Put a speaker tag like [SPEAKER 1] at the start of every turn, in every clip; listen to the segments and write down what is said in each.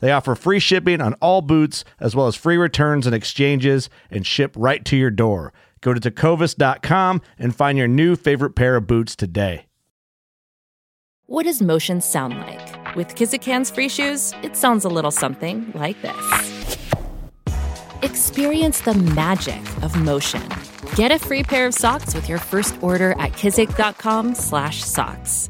[SPEAKER 1] They offer free shipping on all boots, as well as free returns and exchanges, and ship right to your door. Go to tecovas.com and find your new favorite pair of boots today.
[SPEAKER 2] What does motion sound like? With Kizik hands free shoes, it sounds a little something like this. Experience the magic of motion. Get a free pair of socks with your first order at kizik.com/socks.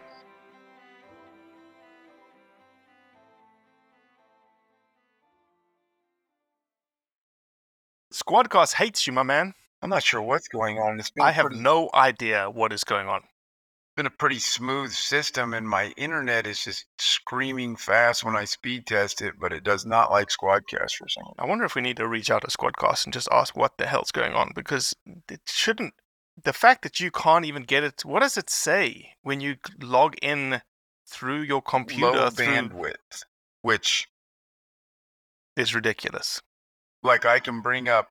[SPEAKER 3] Squadcast hates you, my man.
[SPEAKER 4] I'm not sure what's going on. It's been
[SPEAKER 3] I have
[SPEAKER 4] pretty,
[SPEAKER 3] no idea what is going on.
[SPEAKER 4] It's been a pretty smooth system, and my internet is just screaming fast when I speed test it, but it does not like Squadcast for some reason.
[SPEAKER 3] I wonder if we need to reach out to Squadcast and just ask what the hell's going on because it shouldn't. The fact that you can't even get it. What does it say when you log in through your computer?
[SPEAKER 4] Low
[SPEAKER 3] through,
[SPEAKER 4] bandwidth, which
[SPEAKER 3] is ridiculous.
[SPEAKER 4] Like I can bring up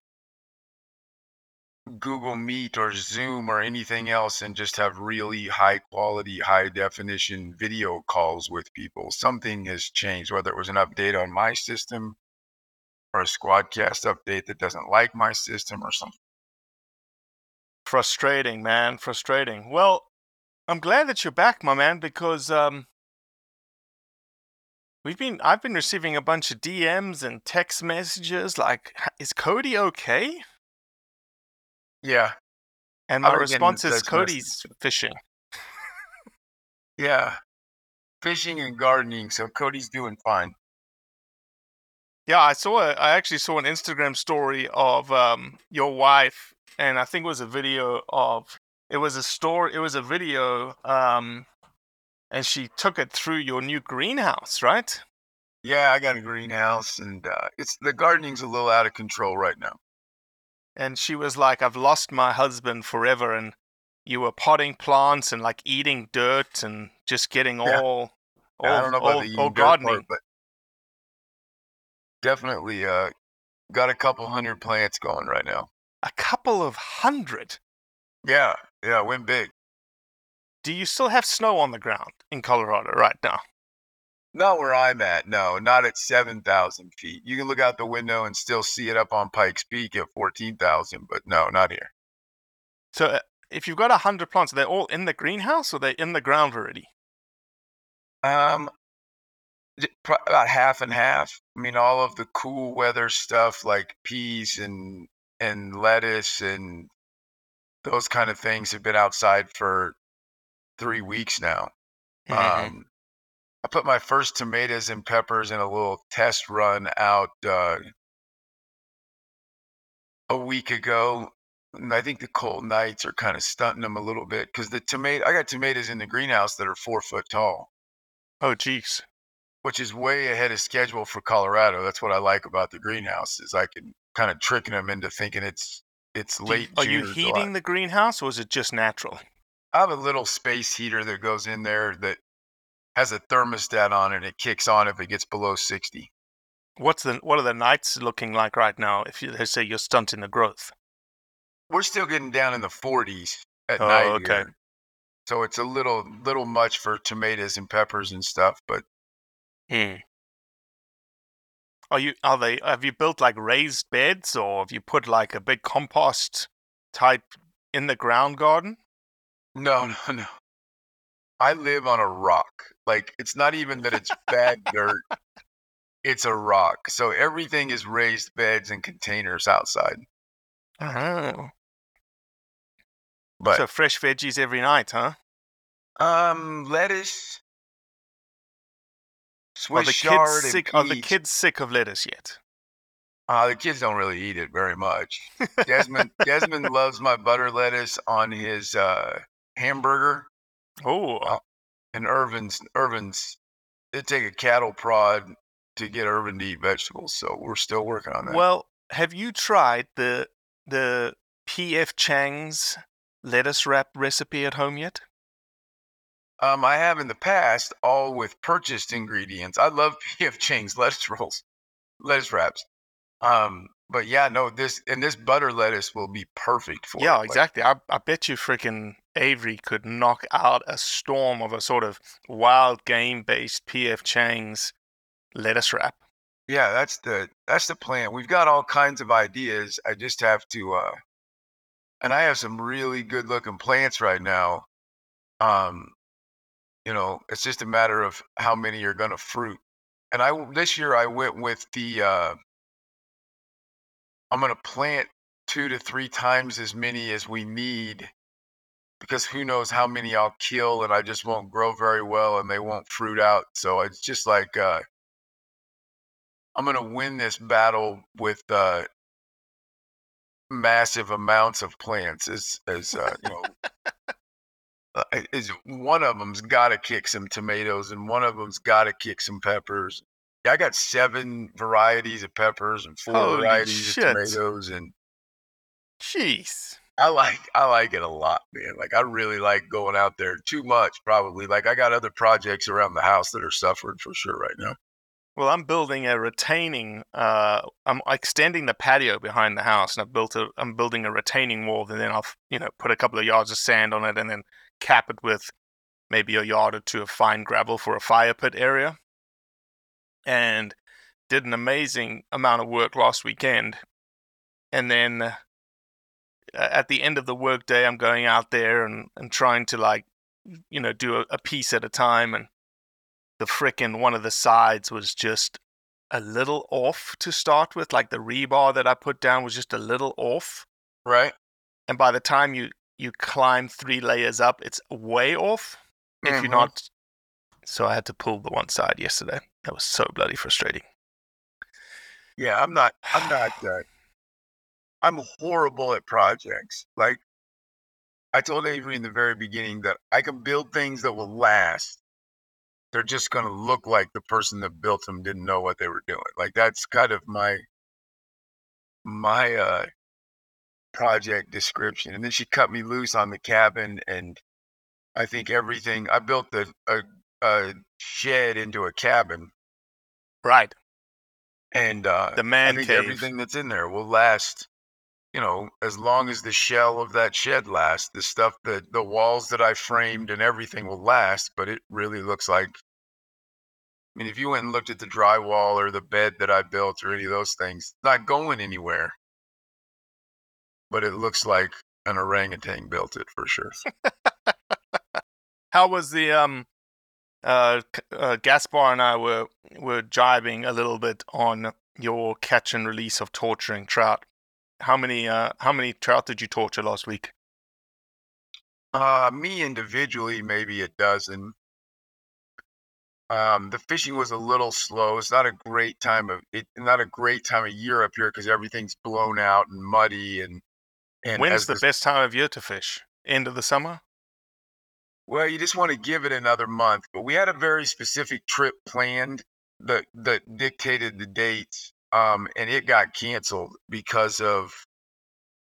[SPEAKER 4] Google Meet or Zoom or anything else and just have really high quality, high definition video calls with people. Something has changed, whether it was an update on my system or a Squadcast update that doesn't like my system or something.
[SPEAKER 3] Frustrating, man. Frustrating. Well, I'm glad that you're back, my man, because um, we've been I've been receiving a bunch of DMs and text messages like, "Is Cody okay?"
[SPEAKER 4] Yeah,
[SPEAKER 3] And my
[SPEAKER 4] I've been getting
[SPEAKER 3] response is, "Cody's fishing."
[SPEAKER 4] yeah. Fishing and gardening, so Cody's doing fine.
[SPEAKER 3] Yeah, I saw. A, I actually saw an Instagram story of um, your wife, and I think it was a video of. It was a story. It was a video, um, and she took it through your new greenhouse, right?
[SPEAKER 4] Yeah, I got a greenhouse, and uh, it's the gardening's a little out of control right now.
[SPEAKER 3] And she was like, "I've lost my husband forever," and you were potting plants and like eating dirt and just getting
[SPEAKER 4] Yeah.
[SPEAKER 3] all, all,
[SPEAKER 4] I don't know about
[SPEAKER 3] all,
[SPEAKER 4] the
[SPEAKER 3] all
[SPEAKER 4] dirt part,
[SPEAKER 3] gardening.
[SPEAKER 4] but definitely uh, got a couple hundred plants going right now.
[SPEAKER 3] A couple of hundred.
[SPEAKER 4] Yeah, yeah, went big.
[SPEAKER 3] Do you still have snow on the ground in Colorado right now?
[SPEAKER 4] Not where I'm at, no, not at 7,000 feet. You can look out the window and still see it up on Pikes Peak at 14,000, but no, not here.
[SPEAKER 3] So uh, if you've got a hundred plants, are they all in the greenhouse or they're in the ground already?
[SPEAKER 4] Um, about half and half. I mean, all of the cool weather stuff like peas and and lettuce and those kind of things have been outside for three weeks now.
[SPEAKER 3] Mm-hmm.
[SPEAKER 4] Um, I put my first tomatoes and peppers in a little test run out uh, a week ago. And I think the cold nights are kind of stunting them a little bit because the tomato I got tomatoes in the greenhouse that are four foot tall,
[SPEAKER 3] Oh, jeez.
[SPEAKER 4] which is way ahead of schedule for Colorado. That's what I like about the greenhouse is I can kind of tricking them into thinking it's it's
[SPEAKER 3] Do you-
[SPEAKER 4] late.
[SPEAKER 3] Are
[SPEAKER 4] June
[SPEAKER 3] you
[SPEAKER 4] or July.
[SPEAKER 3] heating the greenhouse or is it just natural?
[SPEAKER 4] I have a little space heater that goes in there that has a thermostat on it. and It kicks on if it gets below sixty.
[SPEAKER 3] What's the what are the nights looking like right now? If you they say you're stunting the growth.
[SPEAKER 4] We're still getting down in the forties at
[SPEAKER 3] Oh,
[SPEAKER 4] night.
[SPEAKER 3] okay.
[SPEAKER 4] here. So it's a little little much for tomatoes and peppers and stuff, but
[SPEAKER 3] Hmm. Are you are they have you built like raised beds or have you put like a big compost type in the ground garden?
[SPEAKER 4] No, no, no. I live on a rock. Like it's not even that it's bad dirt. It's a rock. So everything is raised beds and containers outside.
[SPEAKER 3] Oh.
[SPEAKER 4] But
[SPEAKER 3] so fresh veggies every night, huh?
[SPEAKER 4] um lettuce,
[SPEAKER 3] Are
[SPEAKER 4] Swiss
[SPEAKER 3] the
[SPEAKER 4] chard
[SPEAKER 3] kids sick are the
[SPEAKER 4] peas.
[SPEAKER 3] kids sick of lettuce yet?
[SPEAKER 4] Uh, the kids don't really eat it very much. Desmond Desmond loves my butter lettuce on his uh, hamburger,
[SPEAKER 3] Oh,
[SPEAKER 4] Uh, and Irvin's Irvin's. It take a cattle prod to get Irvin to eat vegetables, so we're still working on that.
[SPEAKER 3] well, have you tried the the PF Chang's lettuce wrap recipe at home yet?
[SPEAKER 4] Um, I have in the past, all with purchased ingredients. I love PF Chang's lettuce rolls, lettuce wraps. Um, but yeah, no, this and this butter lettuce will be perfect for
[SPEAKER 3] Yeah,
[SPEAKER 4] it. Like,
[SPEAKER 3] exactly. I, I bet you freaking Avery could knock out a storm of a sort of wild game based PF Chang's lettuce wrap.
[SPEAKER 4] yeah, that's the that's the plan. We've got all kinds of ideas. I just have to, uh, and I have some really good looking plants right now. Um, you know, it's just a matter of how many are going to fruit. And I this year I went with the uh, I'm going to plant two to three times as many as we need because who knows how many I'll kill and I just won't grow very well and they won't fruit out. So it's just like uh, I'm going to win this battle with uh, massive amounts of plants. As as uh, you know, uh, is one of them's got to kick some tomatoes and one of them's got to kick some peppers. Yeah, I got seven varieties of peppers and four
[SPEAKER 3] Holy
[SPEAKER 4] varieties
[SPEAKER 3] shit.
[SPEAKER 4] of tomatoes, and
[SPEAKER 3] Jeez.
[SPEAKER 4] I like I like it a lot, man. Like I really like going out there. Too much, probably. Like I got other projects around the house that are suffering for sure right now.
[SPEAKER 3] Well, I'm building a retaining. Uh, I'm extending the patio behind the house, and I've built a. I'm building a retaining wall, and then I'll, you know, put a couple of yards of sand on it, and then cap it with maybe a yard or two of fine gravel for a fire pit area. And did an amazing amount of work last weekend, and then at the end of the workday, I'm going out there and and trying to like, you know, do a, a piece at a time, and the frickin' one of the sides was just a little off to start with. Like the rebar that I put down was just a little off.
[SPEAKER 4] Right?
[SPEAKER 3] And by the time you you climb three layers up, it's way off. If
[SPEAKER 4] Mhm.
[SPEAKER 3] you're not, so I had to pull the one side yesterday. That was so bloody frustrating.
[SPEAKER 4] Yeah, I'm not. I'm not. Uh, I'm horrible at projects. Like I told Avery in the very beginning that I can build things that will last. They're just going to look like the person that built them didn't know what they were doing. Like that's kind of my my uh project description. And then she cut me loose on the cabin, and I think everything. I built the a, a shed into a cabin,
[SPEAKER 3] Right.
[SPEAKER 4] and uh,
[SPEAKER 3] The man
[SPEAKER 4] I think
[SPEAKER 3] cave.
[SPEAKER 4] everything that's in there will last. You know, as long as the shell of that shed lasts, the stuff that the walls that I framed and everything will last. But it really looks like. I mean, if you went and looked at the drywall or the bed that I built or any of those things, not going anywhere. But it looks like an orangutan built it for sure.
[SPEAKER 3] How was the um uh, uh Gaspar and I were were jibing a little bit on your catch and release of torturing trout. How many uh how many trout did you torture last week?
[SPEAKER 4] Uh, me individually, maybe a dozen. Um, the fishing was a little slow. It's not a great time of it. Not a great time of year up here because everything's blown out and muddy, and And
[SPEAKER 3] When's the best time of year to fish? End of the summer?
[SPEAKER 4] Well, you just want to give it another month. But we had a very specific trip planned that that dictated the dates, um, and it got canceled because of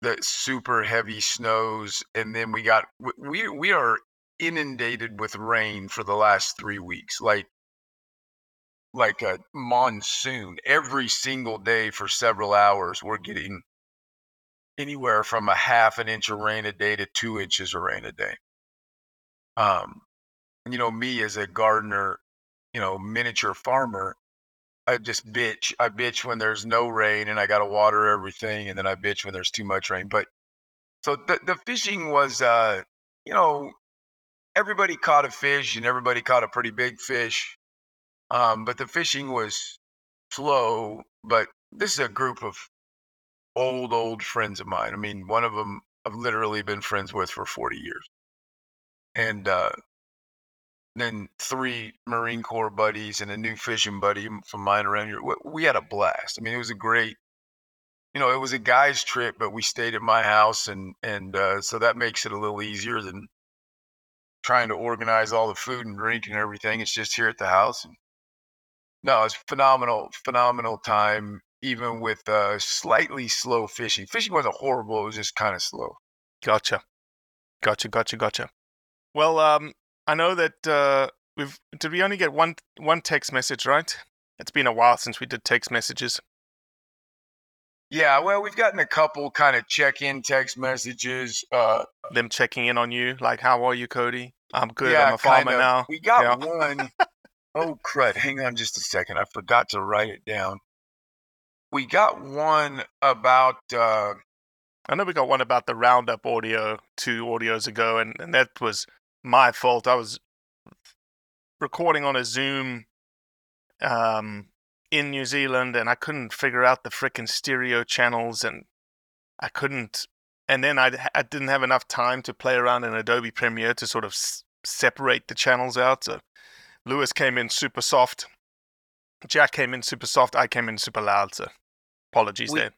[SPEAKER 4] the super heavy snows. And then we got we we are inundated with rain for the last three weeks, like like a monsoon. Every single day for several hours, we're getting anywhere from a half an inch of rain a day to two inches of rain a day. Um, you know, me as a gardener, you know, miniature farmer, I just bitch. I bitch when there's no rain and I got to water everything, and then I bitch when there's too much rain. But so the the fishing was, uh, you know, everybody caught a fish and everybody caught a pretty big fish. Um, but the fishing was slow. But this is a group of old, old friends of mine. I mean, one of them I've literally been friends with for 40 years. And uh, then three Marine Corps buddies and a new fishing buddy from mine around here. We, had a blast. I mean, it was a great, you know, it was a guy's trip, but we stayed at my house, and and uh, so that makes it a little easier than trying to organize all the food and drink and everything. It's just here at the house. And no, it's phenomenal, phenomenal time, even with uh, slightly slow fishing. Fishing wasn't horrible; it was just kind of slow.
[SPEAKER 3] Gotcha. Gotcha, gotcha, gotcha. Well, um, I know that uh, we've did we only get one one text message, right? It's been a while since we did text messages.
[SPEAKER 4] Yeah, well, we've gotten a couple kind of check-in text messages. Uh,
[SPEAKER 3] Them checking in on you, like, "How are you, Cody? I'm good.
[SPEAKER 4] yeah,
[SPEAKER 3] I'm a farmer
[SPEAKER 4] kinda.
[SPEAKER 3] now."
[SPEAKER 4] We got
[SPEAKER 3] Yeah.
[SPEAKER 4] one oh crud! Hang on just a second. I forgot to write it down. We got one about. Uh,
[SPEAKER 3] I know we got one about the roundup audio two audios ago, and, and that was my fault. I was recording on a Zoom um, in New Zealand, and I couldn't figure out the frickin' stereo channels, and I couldn't. And then I I didn't have enough time to play around in Adobe Premiere to sort of s- separate the channels out. So Lewis came in super soft, Jack came in super soft, I came in super loud. So apologies
[SPEAKER 4] We-
[SPEAKER 3] there.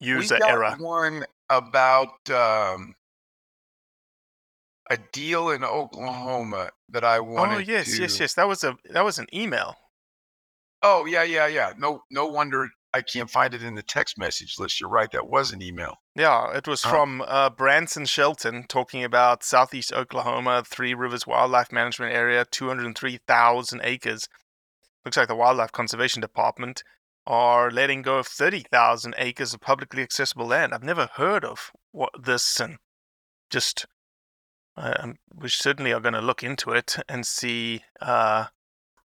[SPEAKER 4] we
[SPEAKER 3] User
[SPEAKER 4] got
[SPEAKER 3] error.
[SPEAKER 4] one about um, a deal in Oklahoma that I wanted.
[SPEAKER 3] Oh yes,
[SPEAKER 4] to...
[SPEAKER 3] yes, yes. That was a that was an email.
[SPEAKER 4] Oh yeah, yeah, yeah. No, no wonder I can't find it in the text message list. You're right. That was an email.
[SPEAKER 3] Yeah, it was
[SPEAKER 4] Oh.
[SPEAKER 3] from uh, Branson Shelton talking about Southeast Oklahoma, Three Rivers Wildlife Management Area, 203,000 acres. Looks like the Wildlife Conservation Department are letting go of 30,000 acres of publicly accessible land. I've never heard of what this, and just uh, we certainly are going to look into it and see. Uh,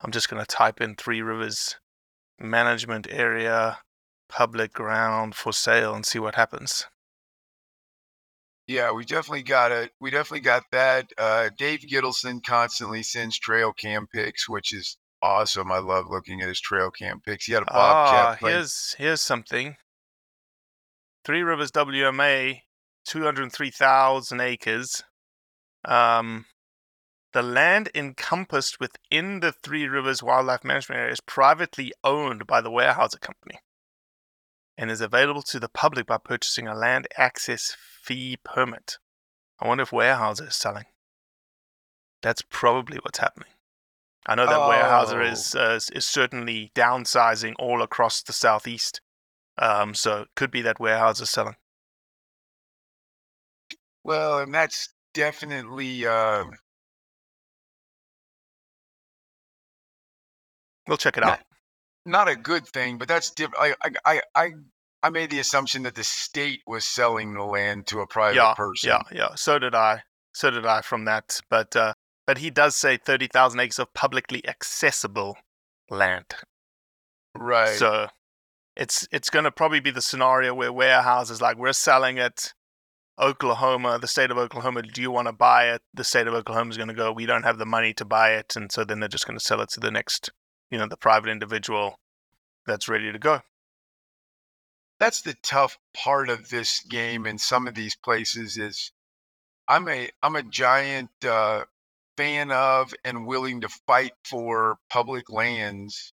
[SPEAKER 3] I'm just going to type in Three Rivers Management Area public ground for sale and see what happens.
[SPEAKER 4] Yeah, we definitely got it. We definitely got that. Uh, Dave Gittleson constantly sends trail cam pics, which is awesome. I love looking at his trail cam pics. He had a bobcat.
[SPEAKER 3] Ah, here's here's something. Three Rivers WMA, two hundred three thousand acres. Um, the land encompassed within the Three Rivers Wildlife Management Area is privately owned by the Weyerhaeuser Company, and is available to the public by purchasing a land access fee permit. I wonder if Weyerhaeuser is selling. That's probably what's happening. I know that Weyerhaeuser
[SPEAKER 4] Oh.
[SPEAKER 3] is uh, is certainly downsizing all across the southeast. Um, so it could be that Weyerhaeuser is selling.
[SPEAKER 4] Well, and that's definitely uh,
[SPEAKER 3] We'll check it out.
[SPEAKER 4] not a good thing, but that's different. I, I, I, I, I made the assumption that the state was selling the land to a private
[SPEAKER 3] Yeah,
[SPEAKER 4] person.
[SPEAKER 3] yeah, yeah. So did I. So did I from that. But uh, but he does say thirty thousand acres of publicly accessible land.
[SPEAKER 4] Right.
[SPEAKER 3] So it's it's going to probably be the scenario where Weyerhaeuser's like we're selling it. Oklahoma, the state of Oklahoma, do you want to buy it? The state of Oklahoma is going to go, we don't have the money to buy it, and so then they're just going to sell it to the next, you know, the private individual that's ready to go.
[SPEAKER 4] that's the tough part of this game in some of these places is I'm a I'm a giant uh, fan of and willing to fight for public lands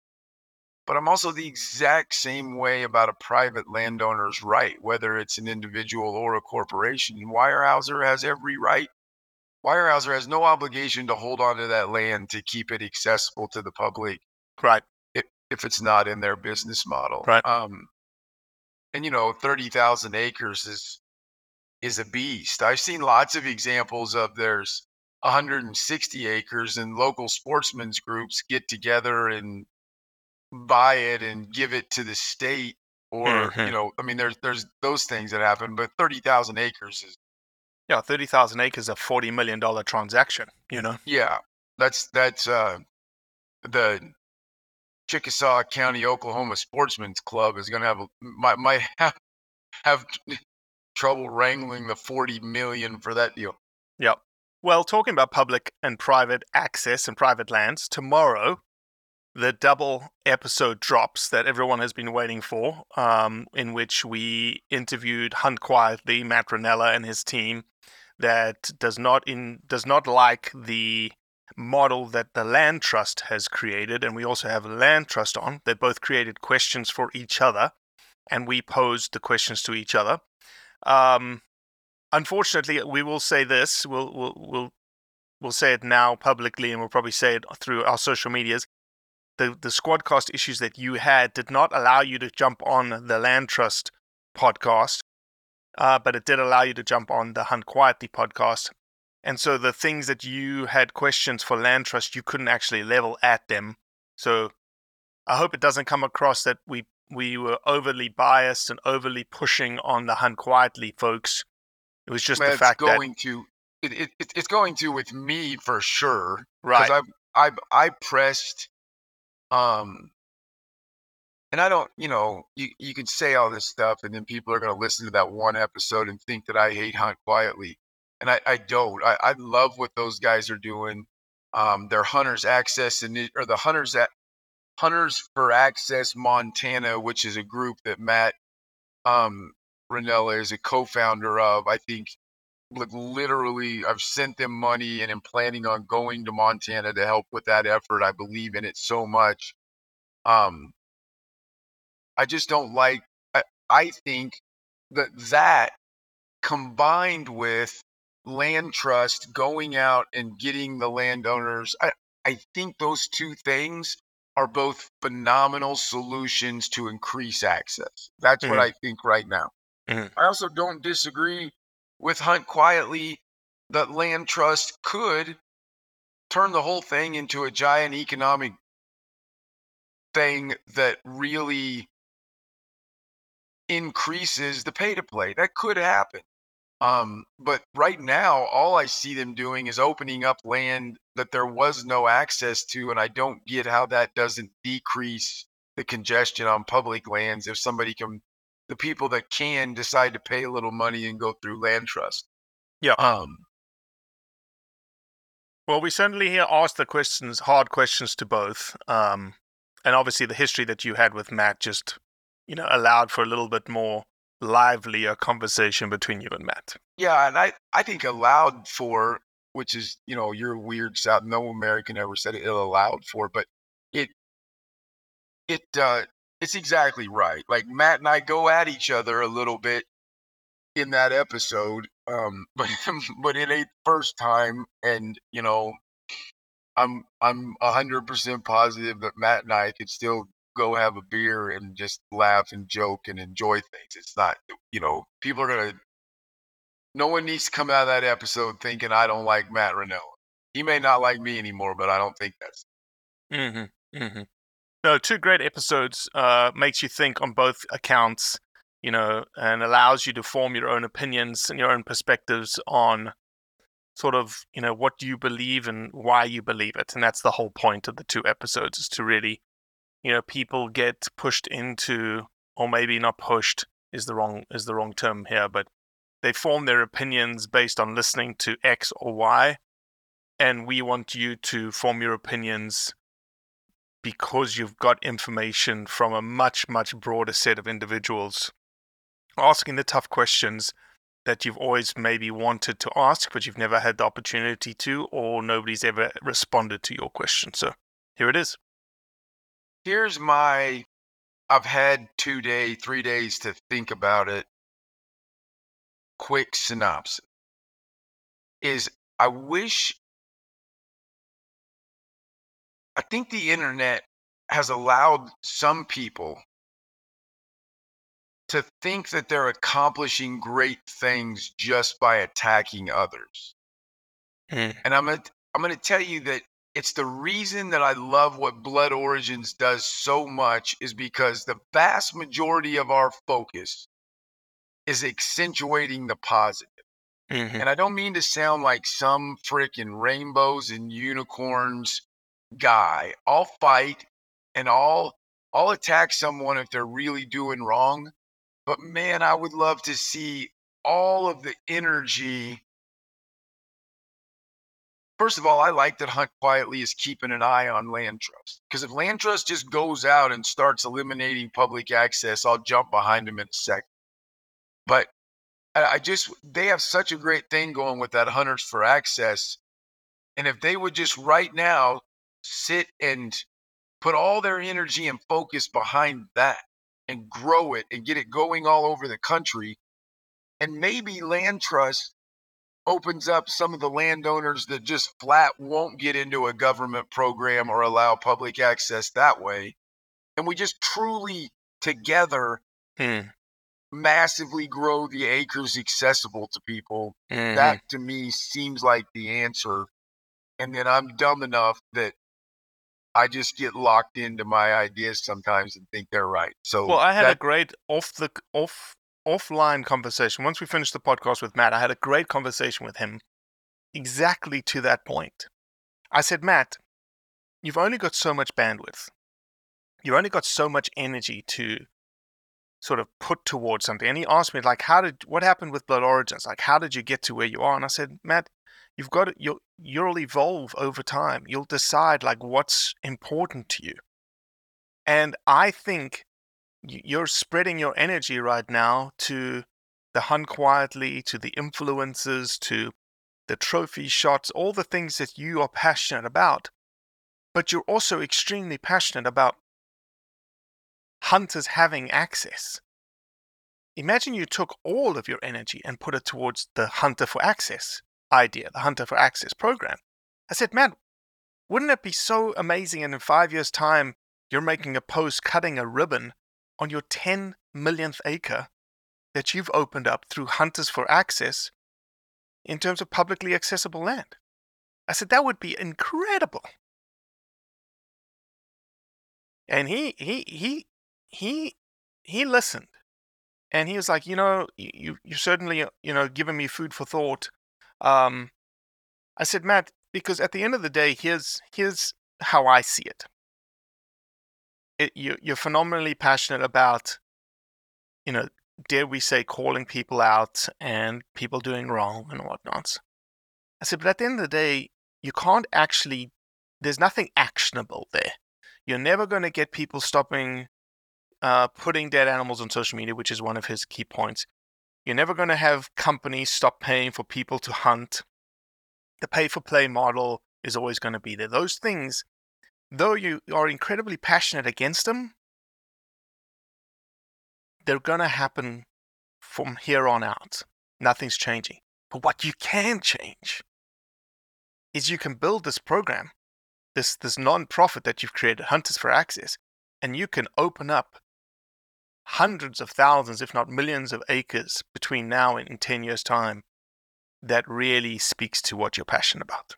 [SPEAKER 4] but I'm also the exact same way about a private landowner's right, whether it's an individual or a corporation. Weyerhaeuser has every right. Weyerhaeuser has no obligation to hold onto that land to keep it accessible to the public
[SPEAKER 3] Right.
[SPEAKER 4] if, if it's not in their business model.
[SPEAKER 3] Right.
[SPEAKER 4] Um, and you know, thirty thousand acres is is a beast. I've seen lots of examples of there's 160 acres and local sportsmen's groups get together and buy it and give it to the state or
[SPEAKER 3] Mhm.
[SPEAKER 4] you know i mean there's there's those things that happen but 30,000 acres is
[SPEAKER 3] Yeah, thirty thousand acres, a forty million dollar transaction. You know.
[SPEAKER 4] yeah that's that's uh the Chickasaw County Oklahoma Sportsman's Club is going to have a, might might have, have trouble wrangling the 40 million for that deal.
[SPEAKER 3] Yep. Well, talking about public and private access and private lands, tomorrow the double episode drops that everyone has been waiting for, um, in which we interviewed Hunt Quietly, Matt Rinella and his team, that does not in does not like the model that the land trust has created, and we also have land trust on They both created questions for each other, and we posed the questions to each other. Um, unfortunately, we will say this. We'll we'll we'll we'll say it now publicly, and we'll probably say it through our social medias. The the squadcast issues that you had did not allow you to jump on the Land Trust podcast, uh, but it did allow you to jump on the Hunt Quietly podcast. And so the things that you had questions for Land Trust, you couldn't actually level at them. So I hope it doesn't come across that we we were overly biased and overly pushing on the Hunt Quietly folks. It was just the fact
[SPEAKER 4] it's
[SPEAKER 3] that
[SPEAKER 4] going to it, it, it- it's going to with me for sure
[SPEAKER 3] right,
[SPEAKER 4] I I I pressed um and I don't you know you you can say all this stuff and then people are going to listen to that one episode and think that I hate Hunt quietly and I I don't. I I love what those guys are doing. Um their hunters access and or the hunters at Hunters for Access Montana which is a group that Matt um Rinella is a co-founder of I think like literally I've sent them money and am planning on going to Montana to help with that effort. I believe in it so much. Um I just don't like I, I think that that combined with land trust going out and getting the landowners I I think those two things are both phenomenal solutions to increase access. That's what
[SPEAKER 3] Mhm.
[SPEAKER 4] I think right now.
[SPEAKER 3] Mhm.
[SPEAKER 4] I also don't disagree with Hunt quietly that land trust could turn the whole thing into a giant economic thing that really increases the pay to play. That could happen. Um, but right now, all I see them doing is opening up land that there was no access to, and I don't get how that doesn't decrease the congestion on public lands if somebody can, the people that can decide to pay a little money and go through land trust.
[SPEAKER 3] Yeah.
[SPEAKER 4] Um,
[SPEAKER 3] Well, we certainly here asked the questions, hard questions to both. Um, and obviously, the history that you had with Matt just, you know, allowed for a little bit more livelier conversation between you and Matt.
[SPEAKER 4] Yeah, and I I think allowed for, which is you know your weird South. No American ever said it allowed for, but it it uh it's exactly right. Like Matt and I go at each other a little bit in that episode, um, but but it ain't first time, and you know, I'm I'm hundred percent positive that Matt and I could still go have a beer and just laugh and joke and enjoy things. It's not, you know, people are gonna no one needs to come out of that episode thinking I don't like Matt Rinella. He may not like me anymore, but I don't think that's.
[SPEAKER 3] Mm-hmm. Mm-hmm. No, two great episodes. Uh, makes you think on both accounts, you know, and allows you to form your own opinions and your own perspectives on sort of, you know, what you believe and why you believe it. And that's the whole point of the two episodes is to really, you know, people get pushed into, or maybe not pushed is the wrong is the wrong term here, but they form their opinions based on listening to X or Y. And we want you to form your opinions because you've got information from a much, much broader set of individuals asking the tough questions that you've always maybe wanted to ask, but you've never had the opportunity to, or nobody's ever responded to your question. So here it is.
[SPEAKER 4] here's my I've had two day, three days to think about it. Quick synopsis is I wish I think the internet has allowed some people to think that they're accomplishing great things just by attacking others.
[SPEAKER 5] Mm.
[SPEAKER 4] And I'm gonna I'm gonna tell you that it's the reason that I love what Blood Origins does so much is because the vast majority of our focus is accentuating the positive.
[SPEAKER 5] Mhm.
[SPEAKER 4] And I don't mean to sound like some freaking rainbows and unicorns guy. I'll fight and I'll I'll attack someone if they're really doing wrong. But man, I would love to see all of the energy. First of all, I like that Hunt quietly is keeping an eye on Land Trust. Because if Land Trust just goes out and starts eliminating public access, I'll jump behind him in a second. But I I just, they have such a great thing going with that Hunters for Access. And if they would just right now sit and put all their energy and focus behind that and grow it and get it going all over the country. And maybe land trust opens up some of the landowners that just flat won't get into a government program or allow public access that way. And we just truly together
[SPEAKER 5] Hmm.
[SPEAKER 4] massively grow the acres accessible to people.
[SPEAKER 5] Mhm.
[SPEAKER 4] That to me seems like the answer. And then I'm dumb enough that I just get locked into my ideas sometimes and think they're right. So
[SPEAKER 3] Well, I had a great off the off offline conversation. Once we finished the podcast with Matt, I had a great conversation with him exactly to that point. I said, Matt, you've only got so much bandwidth. You've only got so much energy to sort of put towards something. And he asked me, like, how did what happened with Blood Origins? Like, how did you get to where you are? And I said, Matt, you've got to, you'll you'll evolve over time. You'll decide like what's important to you. And I think you're spreading your energy right now to the hunt quietly, to the influences, to the trophy shots, all the things that you are passionate about. But you're also extremely passionate about hunters having access. Imagine you took all of your energy and put it towards the Hunter for Access idea, the Hunter for Access program. I said, man, wouldn't it be so amazing? And in five years' time, you're making a post cutting a ribbon on your 10 millionth acre that you've opened up through Hunters for Access in terms of publicly accessible land. I said, that would be incredible. And he, he, he, he, he listened. And he was like, you know, you, you certainly, you know, given me food for thought. Um, I said, Matt, because at the end of the day, here's here's how I see it. it you, you're phenomenally passionate about, you know, dare we say, calling people out and people doing wrong and whatnot. I said, but at the end of the day, you can't actually. There's nothing actionable there. You're never going to get people stopping uh, putting dead animals on social media, which is one of his key points. You're never going to have companies stop paying for people to hunt. The pay for play model is always going to be there. Those things, though you are incredibly passionate against them, they're going to happen from here on out. Nothing's changing. But what you can change is you can build this program, this, this non-profit that you've created, Hunters for Access, and you can open up hundreds of thousands, if not millions of acres between now and in 10 years' time that really speaks to what you're passionate about.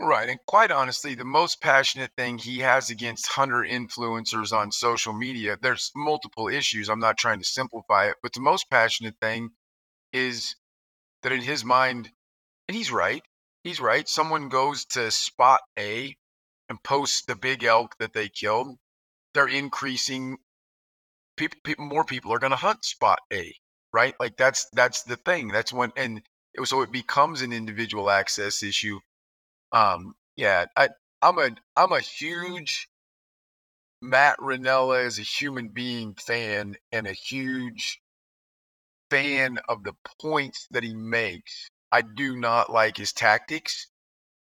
[SPEAKER 4] Right. And quite honestly, the most passionate thing he has against hunter influencers on social media, there's multiple issues. I'm not trying to simplify it, but the most passionate thing is that in his mind, and he's right, he's right. Someone goes to spot A and posts the big elk that they killed. They're increasing people, people more people are going to hunt spot A, right? Like that's that's the thing. That's when and it, so it becomes an individual access issue. Um, yeah, I I'm a I'm a huge Matt Rinella as a human being fan and a huge fan of the points that he makes. I do not like his tactics.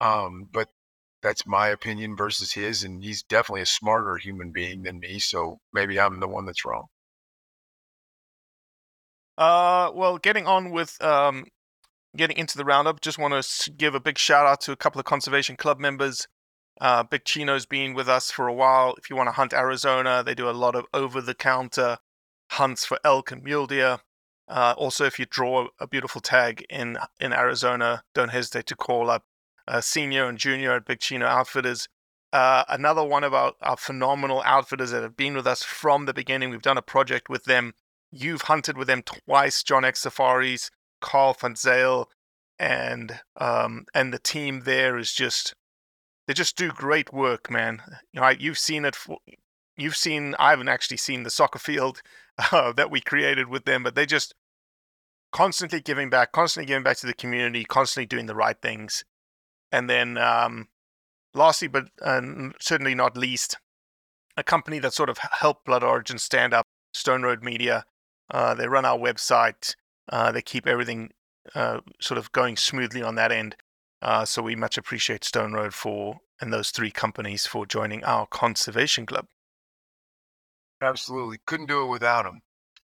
[SPEAKER 4] Um, but that's my opinion versus his, and he's definitely a smarter human being than me. So maybe I'm the one that's wrong.
[SPEAKER 3] Uh, well, getting on with um, getting into the roundup, just want to give a big shout out to a couple of conservation club members. Uh, Big Chino's been with us for a while. If you want to hunt Arizona, they do a lot of over the counter hunts for elk and mule deer. Uh, also, if you draw a beautiful tag in in Arizona, don't hesitate to call up uh, senior and junior at Big Chino Outfitters. Uh, another one of our, our phenomenal outfitters that have been with us from the beginning. We've done a project with them. You've hunted with them twice, John X Safaris, Carl van Zyl, and um, and the team there is just they just do great work, man. You know, you've seen it. For, you've seen. I haven't actually seen the soccer field uh, that we created with them, but they just constantly giving back, constantly giving back to the community, constantly doing the right things. And then, um, lastly, but uh, certainly not least, a company that sort of helped Blood Origin stand up, Stone Road Media. Uh, they run our website. Uh, they keep everything uh, sort of going smoothly on that end. Uh, so we much appreciate Stone Road for and those three companies for joining our conservation club.
[SPEAKER 4] Absolutely, couldn't do it without them.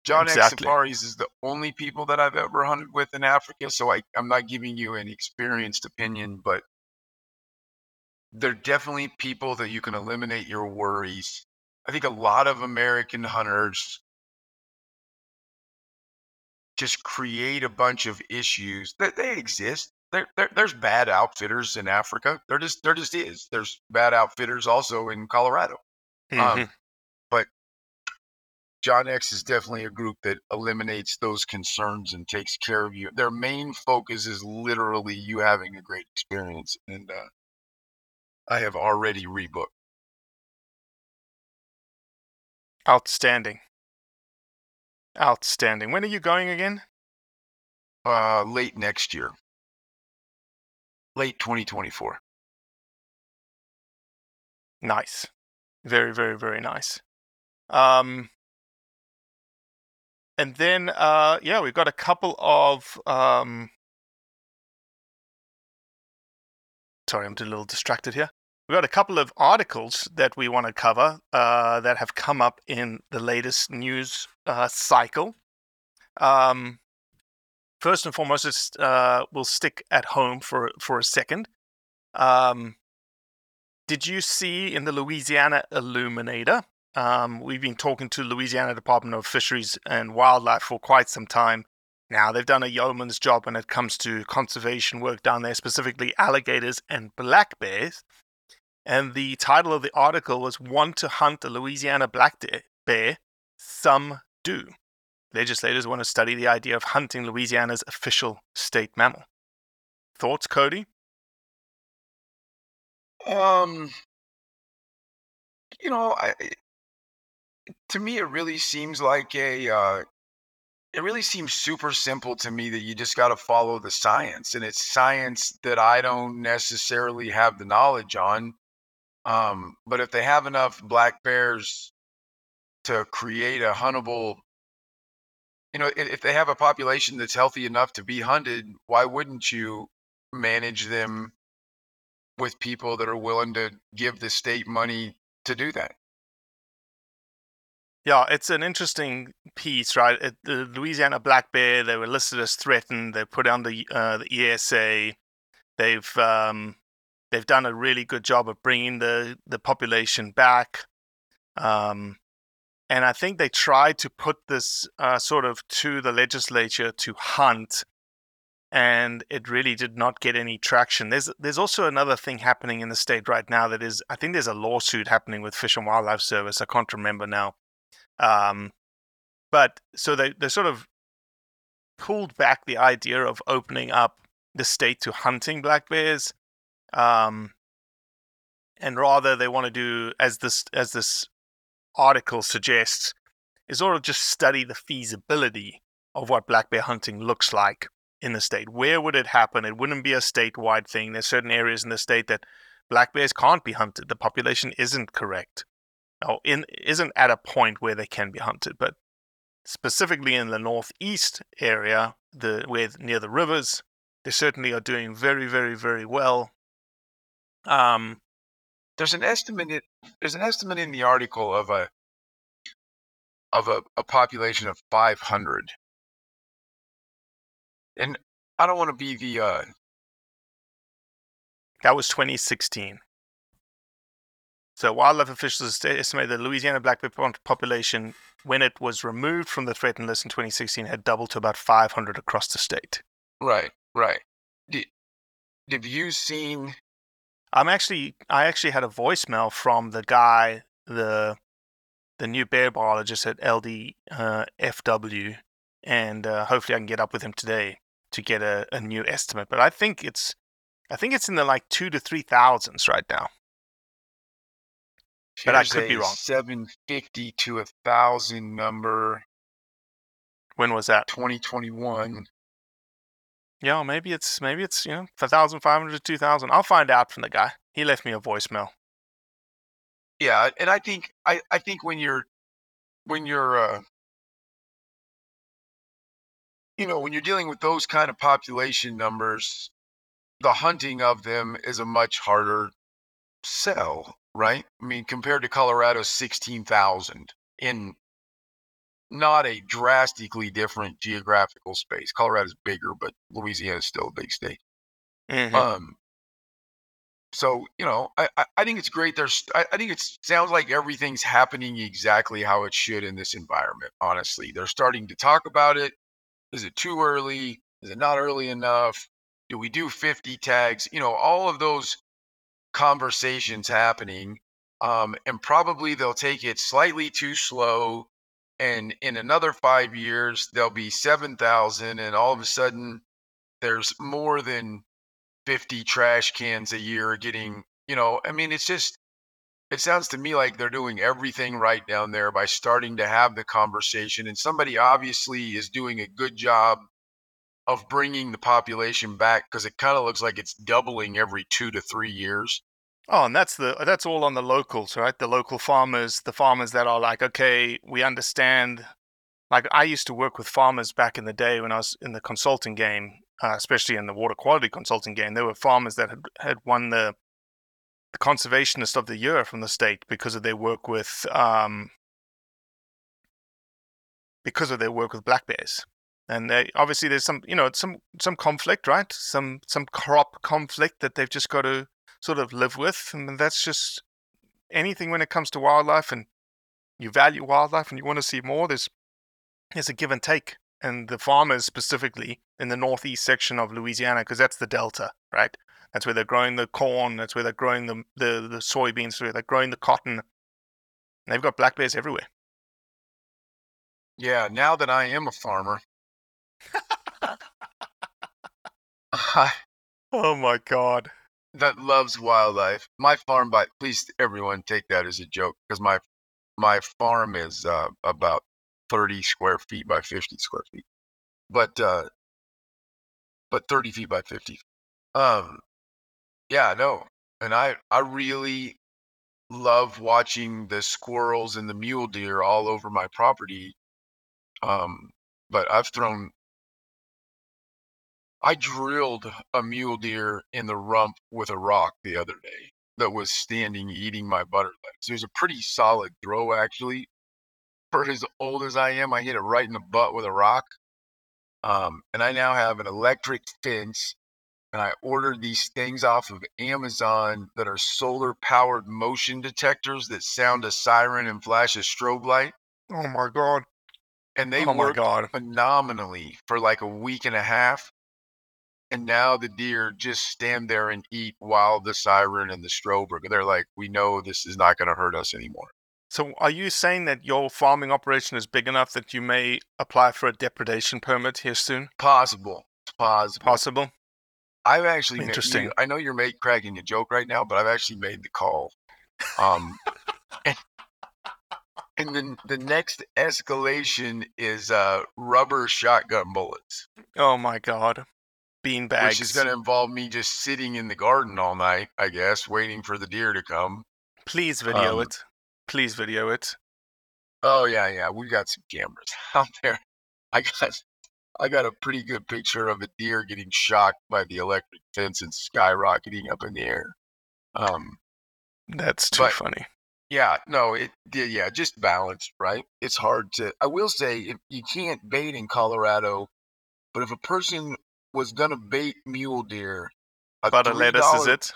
[SPEAKER 4] John X
[SPEAKER 3] Exactly.
[SPEAKER 4] Safaris is the only people that I've ever hunted with in Africa, so I, I'm not giving you an experienced opinion, but they're definitely people that you can eliminate your worries. I think a lot of American hunters just create a bunch of issues that they exist. There, there, there's bad outfitters in Africa. There just, there just is. There's bad outfitters also in Colorado. Um, but John X is definitely a group that eliminates those concerns and takes care of you. Their main focus is literally you having a great experience, and uh, I have already rebooked.
[SPEAKER 3] Outstanding. Outstanding. When are you going again?
[SPEAKER 4] Uh, late next year, late 2024.
[SPEAKER 3] Nice. Very, very, very nice. Um, and then, uh, yeah, we've got a couple of. Um, sorry, I'm a little distracted here. We've got a couple of articles that we want to cover uh, that have come up in the latest news uh, cycle. Um, first and foremost, uh, we'll stick at home for for a second. Um, did you see in the Louisiana Illuminator? Um, we've been talking to Louisiana Department of Fisheries and Wildlife for quite some time now. They've done a yeoman's job when it comes to conservation work down there, specifically alligators and black bears. And the title of the article was "Want to Hunt a Louisiana Black Bear? Some Do." Legislators want to study the idea of hunting Louisiana's official state mammal. Thoughts, Cody?
[SPEAKER 4] Um, you know, I, to me, it really seems like a. Uh, it really seems super simple to me that you just got to follow the science, and it's science that I don't necessarily have the knowledge on. Um, but if they have enough black bears to create a huntable, you know, if, if they have a population that's healthy enough to be hunted, why wouldn't you manage them with people that are willing to give the state money to do that?
[SPEAKER 3] Yeah, it's an interesting piece, right? It, the Louisiana black bear, they were listed as threatened. They put on the uh, the ESA. They've um, they've done a really good job of bringing the the population back. Um, and I think they tried to put this uh, sort of to the legislature to hunt, and it really did not get any traction. There's there's also another thing happening in the state right now that is I think there's a lawsuit happening with Fish and Wildlife Service. I can't remember now. Um, but so they, they sort of pulled back the idea of opening up the state to hunting black bears. Um, and rather they want to do as this as this article suggests is sort of just study the feasibility of what black bear hunting looks like in the state. Where would it happen? It wouldn't be a statewide thing. There's certain areas in the state that black bears can't be hunted. The population isn't correct or in isn't at a point where they can be hunted, but specifically in the northeast area, the where near the rivers, they certainly are doing very, very, very well. Um,
[SPEAKER 4] There's an estimate. There's an estimate in the article of a of a, a population of 500. And I don't want to be the uh,
[SPEAKER 3] that was 2016. So wildlife officials estimate the Louisiana black bear population, when it was removed from the threatened list in 2016, had doubled to about 500 across the state.
[SPEAKER 4] right, right. Did, have you seen?
[SPEAKER 3] I'm actually, I actually had a voicemail from the guy, the the new bear biologist at LD uh, FW, and uh, hopefully I can get up with him today to get a, a new estimate. But I think it's, I think it's in the like two to three thousands right now. But I could be wrong.
[SPEAKER 4] 750 to a thousand number.
[SPEAKER 3] When was that?
[SPEAKER 4] 2021.
[SPEAKER 3] Yeah, maybe it's maybe it's you know a thousand five hundred to two thousand. I'll find out from the guy. He left me a voicemail.
[SPEAKER 4] Yeah, and I think I, I think when you're when you're uh you know when you're dealing with those kind of population numbers, the hunting of them is a much harder sell, right? I mean, compared to Colorado's sixteen thousand in not a drastically different geographical space. Colorado's bigger, but Louisiana is still a big state.
[SPEAKER 3] Mhm.
[SPEAKER 4] Um, so you know, I, I, I think it's great. There's, I, I think it sounds like everything's happening exactly how it should in this environment. Honestly, they're starting to talk about it. Is it too early? Is it not early enough? Do we do 50 tags? You know, all of those conversations happening. Um, and probably they'll take it slightly too slow. And in another five years, there'll be 7,000. And all of a sudden, there's more than 50 trash cans a year getting, you know, I mean, it's just, it sounds to me like they're doing everything right down there by starting to have the conversation. And somebody obviously is doing a good job of bringing the population back because it kind of looks like it's doubling every two to three years.
[SPEAKER 3] Oh, and that's the that's all on the locals, right? The local farmers, the farmers that are like, okay, we understand. Like I used to work with farmers back in the day when I was in the consulting game, uh, especially in the water quality consulting game. There were farmers that had, had won the the conservationist of the year from the state because of their work with um, because of their work with black bears. And they, obviously, there's some, you know, some some conflict, right? Some some crop conflict that they've just got to sort of live with, and that's just anything when it comes to wildlife. And you value wildlife, and you want to see more. There's there's a give and take, and the farmers specifically in the northeast section of Louisiana, because that's the delta, right? That's where they're growing the corn. That's where they're growing the the, the soybeans. Where they're growing the cotton. And they've got black bears everywhere.
[SPEAKER 4] Yeah, now that I am a farmer, I,
[SPEAKER 3] Oh my god.
[SPEAKER 4] that loves wildlife. My farm, by please everyone take that as a joke because my my farm is uh, about thirty square feet by fifty square feet, but uh, but thirty feet by fifty. Um, yeah, no, and I I really love watching the squirrels and the mule deer all over my property. Um, but I've thrown I drilled a mule deer in the rump with a rock the other day that was standing eating my butter lettuce. It was a pretty solid throw, actually. For as old as I am, I hit it right in the butt with a rock. Um, and I now have an electric fence, and I ordered these things off of Amazon that are solar powered motion detectors that sound a siren and flash a strobe light.
[SPEAKER 3] Oh my god.
[SPEAKER 4] And they
[SPEAKER 3] oh my
[SPEAKER 4] work
[SPEAKER 3] god.
[SPEAKER 4] phenomenally for like a week and a half. And now the deer just stand there and eat while the siren and the strobe are. They're like, we know this is not going to hurt us anymore.
[SPEAKER 3] So, are you saying that your farming operation is big enough that you may apply for a depredation permit here soon?
[SPEAKER 4] Possible. Possible.
[SPEAKER 3] Possible.
[SPEAKER 4] I've actually
[SPEAKER 3] Interesting.
[SPEAKER 4] you- I know you're make, cracking a joke right now, but I've actually made the call. Um, and, and then the next escalation is uh, rubber shotgun bullets,
[SPEAKER 3] Oh my god. Bean bags.
[SPEAKER 4] which is going to involve me just sitting in the garden all night, I guess, waiting for the deer to come.
[SPEAKER 3] Please video
[SPEAKER 4] um,
[SPEAKER 3] it. Please video it.
[SPEAKER 4] Oh yeah, yeah, we got some cameras out there. I got I got a pretty good picture of a deer getting shocked by the electric fence and skyrocketing up in the air. Um,
[SPEAKER 3] That's too
[SPEAKER 4] But-
[SPEAKER 3] funny.
[SPEAKER 4] yeah, no, it yeah, yeah, just balance, right? It's hard to. I will say, if you can't bait in Colorado, but if a person was gonna bait mule deer, a
[SPEAKER 3] Butter
[SPEAKER 4] $3
[SPEAKER 3] lettuce is it?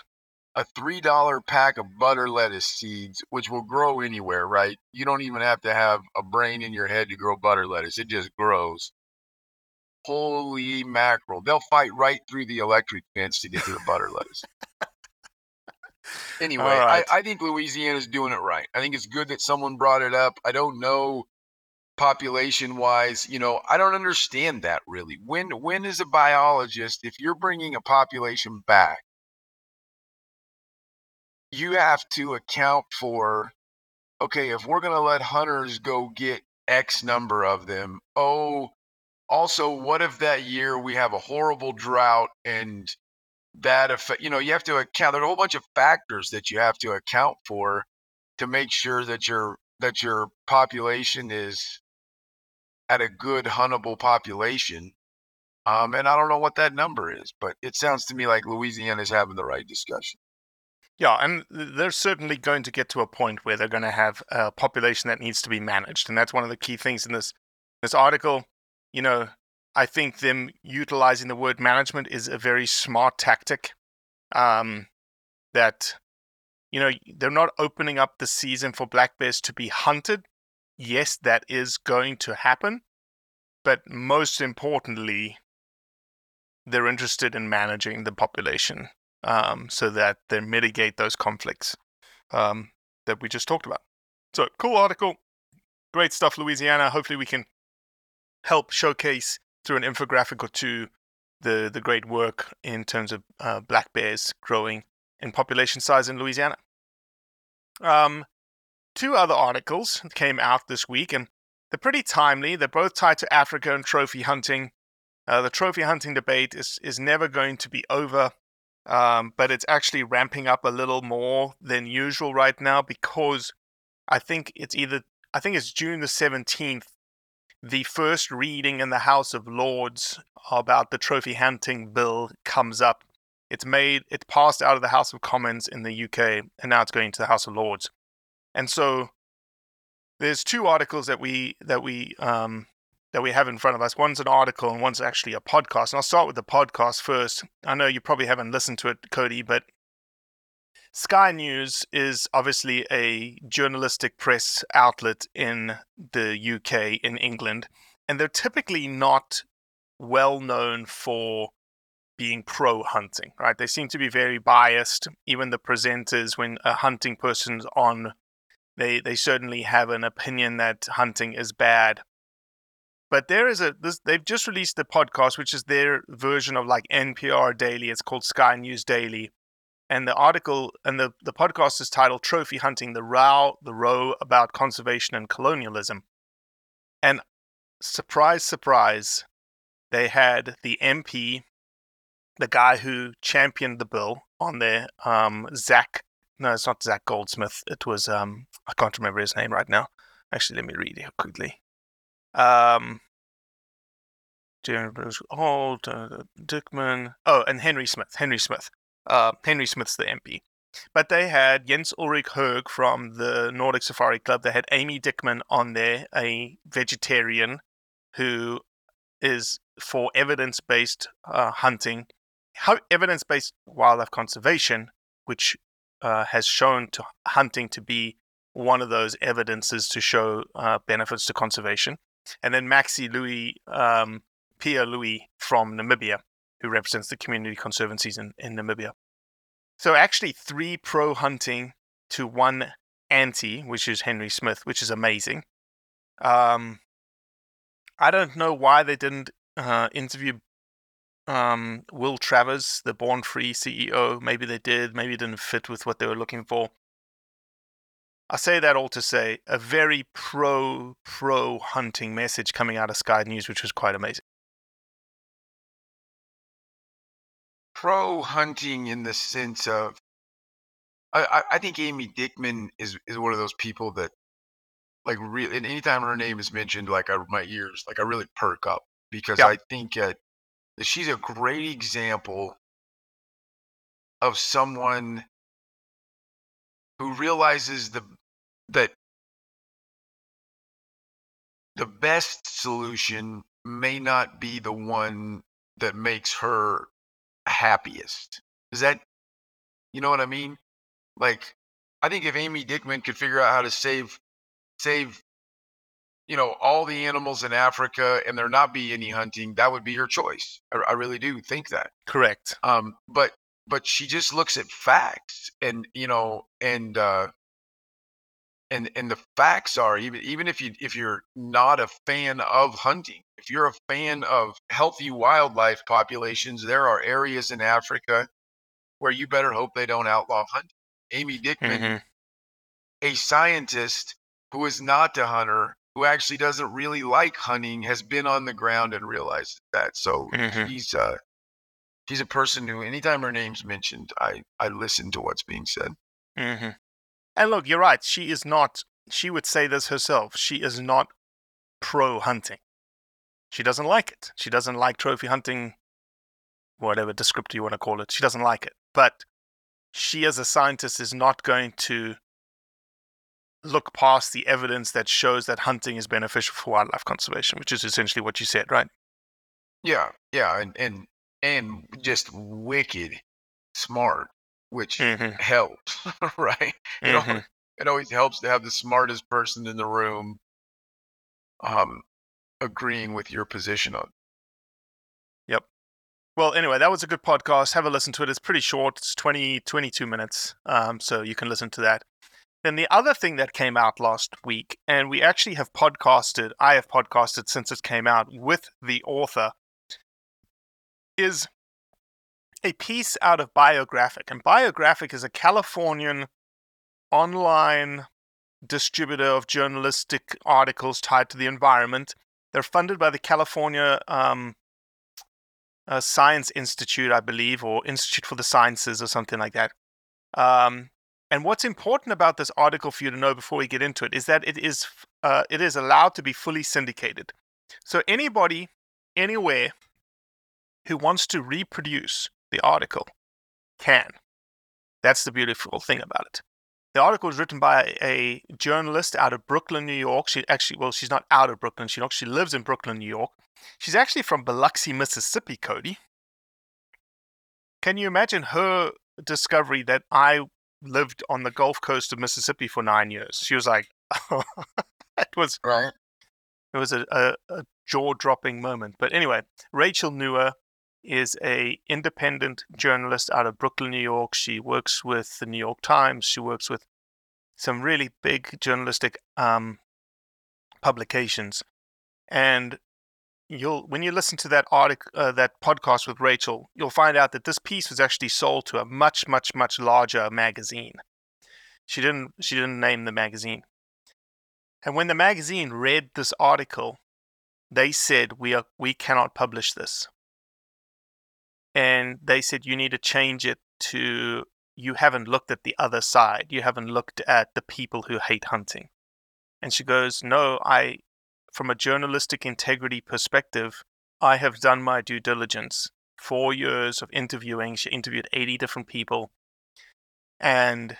[SPEAKER 4] a three dollar pack of butter lettuce seeds, which will grow anywhere, right? You don't even have to have a brain in your head to grow butter lettuce; it just grows. Holy mackerel! They'll fight right through the electric fence to get to the butter lettuce. Anyway,
[SPEAKER 3] right.
[SPEAKER 4] I, I think Louisiana's doing it right. I think it's good that someone brought it up. I don't know population wise, you know, I don't understand that really. When when is a biologist if you're bringing a population back, you have to account for okay, if we're going to let hunters go get X number of them, oh, also, what if that year we have a horrible drought and that affect, you know, you have to account, there's a whole bunch of factors that you have to account for to make sure that your, that your population is at a good huntable population. Um, and I don't know what that number is, but it sounds to me like Louisiana is having the right discussion.
[SPEAKER 3] Yeah, and they're certainly going to get to a point where they're going to have a population that needs to be managed, and that's one of the key things in this this article. You know, I think them utilizing the word management is a very smart tactic. Um, that you know they're not opening up the season for black bears to be hunted. Yes, that is going to happen, but most importantly, they're interested in managing the population um, so that they mitigate those conflicts um, that we just talked about. So, cool article. Great stuff, Louisiana. Hopefully, we can help showcase through an infographic or two the, the great work in terms of uh, black bears growing in population size in Louisiana. Um, two other articles came out this week, and they're pretty timely. They're both tied to Africa and trophy hunting. Uh, the trophy hunting debate is, is never going to be over um, but it's actually ramping up a little more than usual right now because I think it's either I think it's June the seventeenth. The first reading in the House of Lords about the trophy hunting bill comes up. It's made it passed out of the House of Commons in the UK and now it's going to the House of Lords. And so there's two articles that we that we um, that we have in front of us. One's an article and one's actually a podcast. And I'll start with the podcast first. I know you probably haven't listened to it, Cody, but Sky News is obviously a journalistic press outlet in the UK, in England, and they're typically not well known for being pro hunting, right? They seem to be very biased. Even the presenters, when a hunting person's on, they, they certainly have an opinion that hunting is bad. But there is a this they've just released a podcast which is their version of like npr daily. It's called sky news daily. And the article and the, the podcast is titled trophy hunting the row the row about conservation and colonialism. And surprise surprise they had the mp the guy who championed the bill on there um zach no it's not zach goldsmith it was um i can't remember his name right now actually let me read it quickly um, Bruce uh, Dickman. Oh, and Henry Smith. Henry Smith. Uh, Henry Smith's the MP. But they had Jens Ulrich Høgh from the Nordic Safari Club. They had Amy Dickman on there, a vegetarian who is for evidence based uh, hunting, How evidence based wildlife conservation, which uh, has shown to hunting to be one of those evidences to show uh, benefits to conservation and then Maxi Louis, um, Pia Louis from Namibia, who represents the community conservancies in, in Namibia. So actually, three pro hunting to one anti, which is Henry Smith, which is amazing. Um, I don't know why they didn't uh, interview um, Will Travers, the Born Free CEO. Maybe they did. Maybe it didn't fit with what they were looking for. I say that all to say a very pro pro hunting message coming out of Sky News, which was quite amazing.
[SPEAKER 4] Pro hunting in the sense of, I, I, think Amy Dickman is is one of those people that, like, really, and anytime her name is mentioned, like, I, my ears, like, I really perk up because
[SPEAKER 3] Yeah.
[SPEAKER 4] I think that she's a great example of mm-hmm. someone who realizes the that the best solution may not be the one that makes her happiest. Is that you know what I mean? Like I think if Amy Dickman could figure out how to save save you know all the animals in Africa and there not be any hunting, that would be her choice. I, I really do think that.
[SPEAKER 3] Correct.
[SPEAKER 4] Um, but but she just looks at facts and you know and uh and and the facts are even even if you if you're not a fan of hunting if you're a fan of healthy wildlife populations there are areas in africa where you better hope they don't outlaw hunting amy dickman
[SPEAKER 3] Mhm.
[SPEAKER 4] a scientist who is not a hunter who actually doesn't really like hunting has been on the ground and realized that so
[SPEAKER 3] Mhm.
[SPEAKER 4] she's uh she's a person who anytime her name's mentioned i i listen to what's being said
[SPEAKER 3] hmm And look, you're right. She is not. She would say this herself. She is not pro hunting. She doesn't like it. She doesn't like trophy hunting, whatever descriptor you want to call it. She doesn't like it. But she, as a scientist, is not going to look past the evidence that shows that hunting is beneficial for wildlife conservation, which is essentially what you said, right?
[SPEAKER 4] Yeah, yeah, and and and just wicked smart, which
[SPEAKER 3] Mhm.
[SPEAKER 4] helps, right? It, al-
[SPEAKER 3] Mhm.
[SPEAKER 4] it always helps to have the smartest person in the room, um, agreeing with your position on.
[SPEAKER 3] Yep. Well, anyway, that was a good podcast. Have a listen to it. It's pretty short. It's 20, 22 minutes. Um, so you can listen to that. Then the other thing that came out last week, and we actually have podcasted, I have podcasted since it came out with the author, is a piece out of Biographic. And Biographic is a Californian online distributor of journalistic articles tied to the environment. They're funded by the California um, uh, Science Institute, I believe, or Institute for the Sciences, or something like that. Um, and what's important about this article for you to know before we get into it is that it is uh, it is allowed to be fully syndicated. So anybody, anywhere, who wants to reproduce the article can. That's the beautiful thing about it. The article was written by a journalist out of Brooklyn, New York. She actually, well, she's not out of Brooklyn, New York. She lives in Brooklyn, New York. She's actually from Biloxi, Mississippi, Cody. Can you imagine her discovery that I lived on the Gulf Coast of Mississippi for nine years? She was like, it was
[SPEAKER 4] Right.
[SPEAKER 3] it was a, a, a jaw-dropping moment. But anyway, Rachel Nuwer is a independent journalist out of Brooklyn, New York. She works with the New York Times. She works with some really big journalistic um, publications, and you'll when you listen to that article, uh, that podcast with Rachel, you'll find out that this piece was actually sold to a much, much, much larger magazine. She didn't. She didn't name the magazine. And when the magazine read this article, they said we are we cannot publish this. And they said you need to change it to you haven't looked at the other side. You haven't looked at the people who hate hunting. And she goes, "No, I from a journalistic integrity perspective, I have done my due diligence. 4 years of interviewing. She interviewed 80 different people. And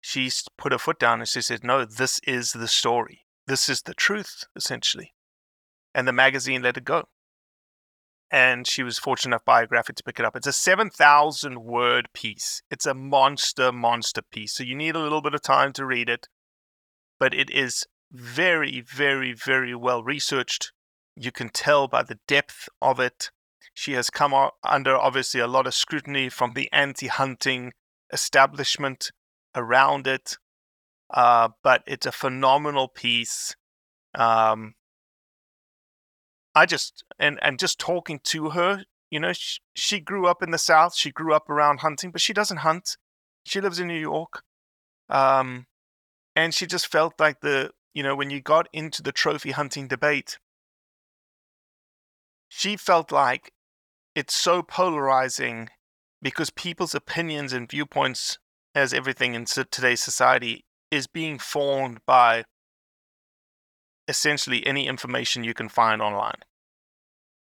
[SPEAKER 3] she put her foot down and she said, No, this is the story. This is the truth, essentially. And the magazine let it go. And she was fortunate enough biographic to pick it up. It's a 7,000 word piece. It's a monster, monster piece. So you need a little bit of time to read it. But it is very, very, very well researched. You can tell by the depth of it. She has come under obviously a lot of scrutiny from the anti hunting establishment around it. Uh, but it's a phenomenal piece. Um, I just and and just talking to her, you know, she, she grew up in the South. She grew up around hunting, but she doesn't hunt. She lives in New York, um, and she just felt like the you know when you got into the trophy hunting debate, she felt like it's so polarizing because people's opinions and viewpoints as everything in today's society is being formed by essentially any information you can find online.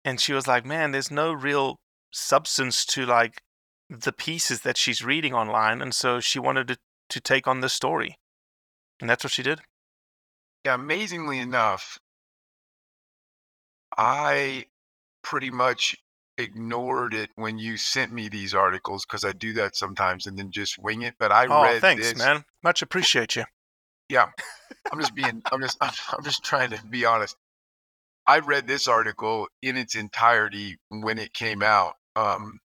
[SPEAKER 3] And she was like, man, there's no real substance to like the pieces that she's reading online. And so she wanted to to take on this story, and that's what she did.
[SPEAKER 4] Yeah, amazingly enough, I pretty much ignored it when you sent me these articles because I do that sometimes and then just wing it. But I
[SPEAKER 3] oh,
[SPEAKER 4] read
[SPEAKER 3] thanks,
[SPEAKER 4] this.
[SPEAKER 3] man. Much appreciate you.
[SPEAKER 4] Yeah, I'm just being. I'm just. I'm, I'm just trying to be honest. I read this article in its entirety when it came out. Um,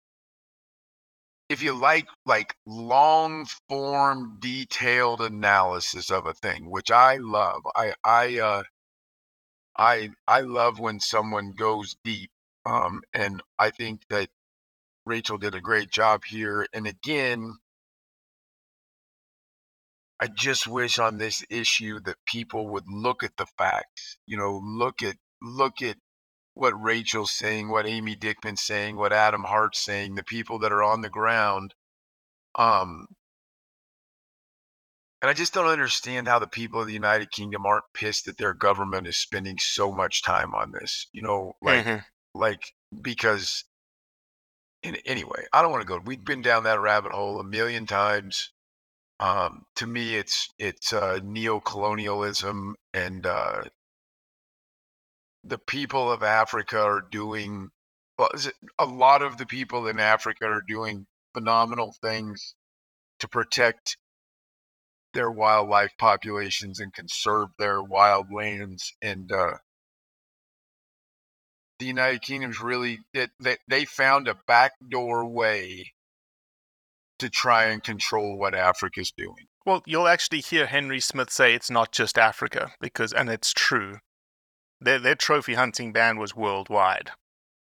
[SPEAKER 4] if you like like long form detailed analysis of a thing which i love. I i uh i i love when someone goes deep um and i think that rachel did a great job here and again i just wish on this issue that people would look at the facts you know look at look at what Rachel's saying, what Amy Dickman's saying, what Adam Hart's saying, the people that are on the ground. Um, and I just don't understand how the people of the United Kingdom aren't pissed that their government is spending so much time on this. You know, like,
[SPEAKER 3] Mm-hmm.
[SPEAKER 4] like because. In, anyway, I don't want to go. We've been down that rabbit hole a million times. Um, to me, it's it's uh, neo-colonialism and uh, the people of Africa are doing well, a lot of the people in Africa are doing phenomenal things to protect their wildlife populations and conserve their wild lands and uh, the United Kingdom's really they, they found a backdoor way to try and control what Africa's doing.
[SPEAKER 3] Well, you'll actually hear Henry Smith say it's not just Africa because, and it's true. Their their trophy hunting ban was worldwide.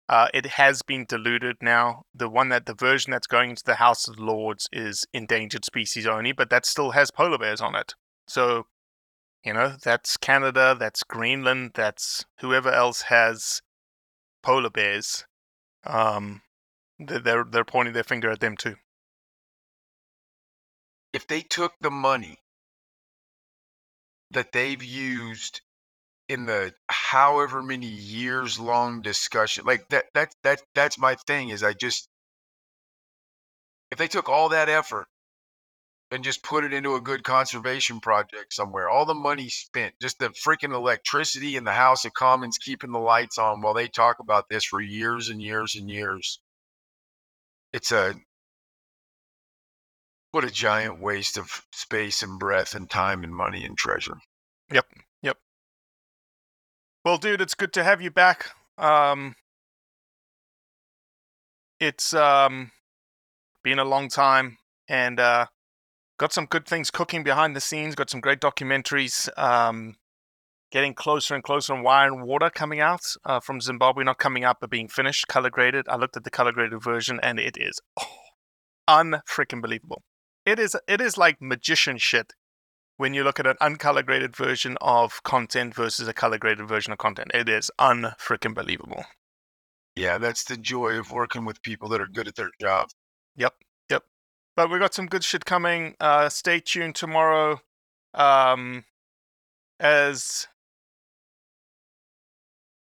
[SPEAKER 3] Uh, it has been diluted now. The one that the version that's going into the House of Lords is endangered species only, but that still has polar bears on it. So, you know, that's Canada, that's Greenland, that's whoever else has polar bears. Um, they're they're, they're pointing their finger at them too.
[SPEAKER 4] if they took the money that they've used in the however many years long discussion like that that that that's my thing is i just if they took all that effort and just put it into a good conservation project somewhere all the money spent just the freaking electricity in the house of commons keeping the lights on while they talk about this for years and years and years it's a what a giant waste of space and breath and time and money and treasure.
[SPEAKER 3] Yep, yep. Well, dude, it's good to have you back. Um, it's um been a long time, and uh, got some good things cooking behind the scenes. Got some great documentaries. Um, getting closer and closer on Wire and Water coming out uh, from Zimbabwe. Not coming out, but being finished, color graded. I looked at the color graded version, and it is oh, unfreaking believable. It is it is like magician shit when you look at an uncolor graded version of content versus a color graded version of content. It is unfreaking believable.
[SPEAKER 4] Yeah, that's the joy of working with people that are good at their job.
[SPEAKER 3] Yep, yep. But we got some good shit coming. Uh, stay tuned tomorrow. Um, as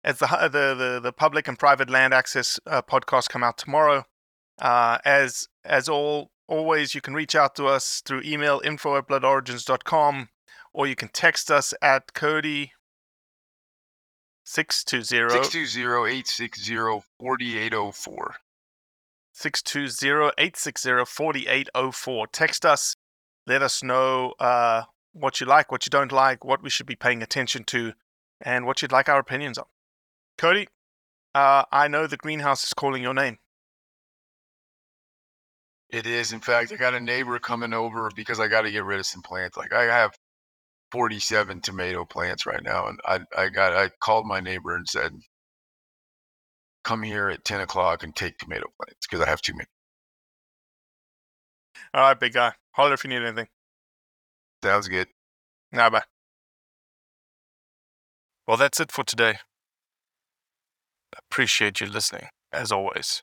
[SPEAKER 3] as the the the, the public and private land access uh, podcast come out tomorrow. Uh, as as all always, you can reach out to us through email info at bloodorigins.com or you can text us at Cody six two zero
[SPEAKER 4] 620-860-4804.
[SPEAKER 3] 620-860-4804. Text us. Let us know uh, what you like, what you don't like, what we should be paying attention to, and what you'd like our opinions on. Cody, uh, I know the greenhouse is calling your name.
[SPEAKER 4] It is. In fact, I got a neighbor coming over because I got to get rid of some plants. Like I have 47 tomato plants right now, and I I got I called my neighbor and said, "Come here at 10 o'clock and take tomato plants because I have too many."
[SPEAKER 3] All right, big guy. Holler if you need anything.
[SPEAKER 4] Sounds good.
[SPEAKER 3] Nah, bye. Well, that's it for today. Appreciate you listening, as always.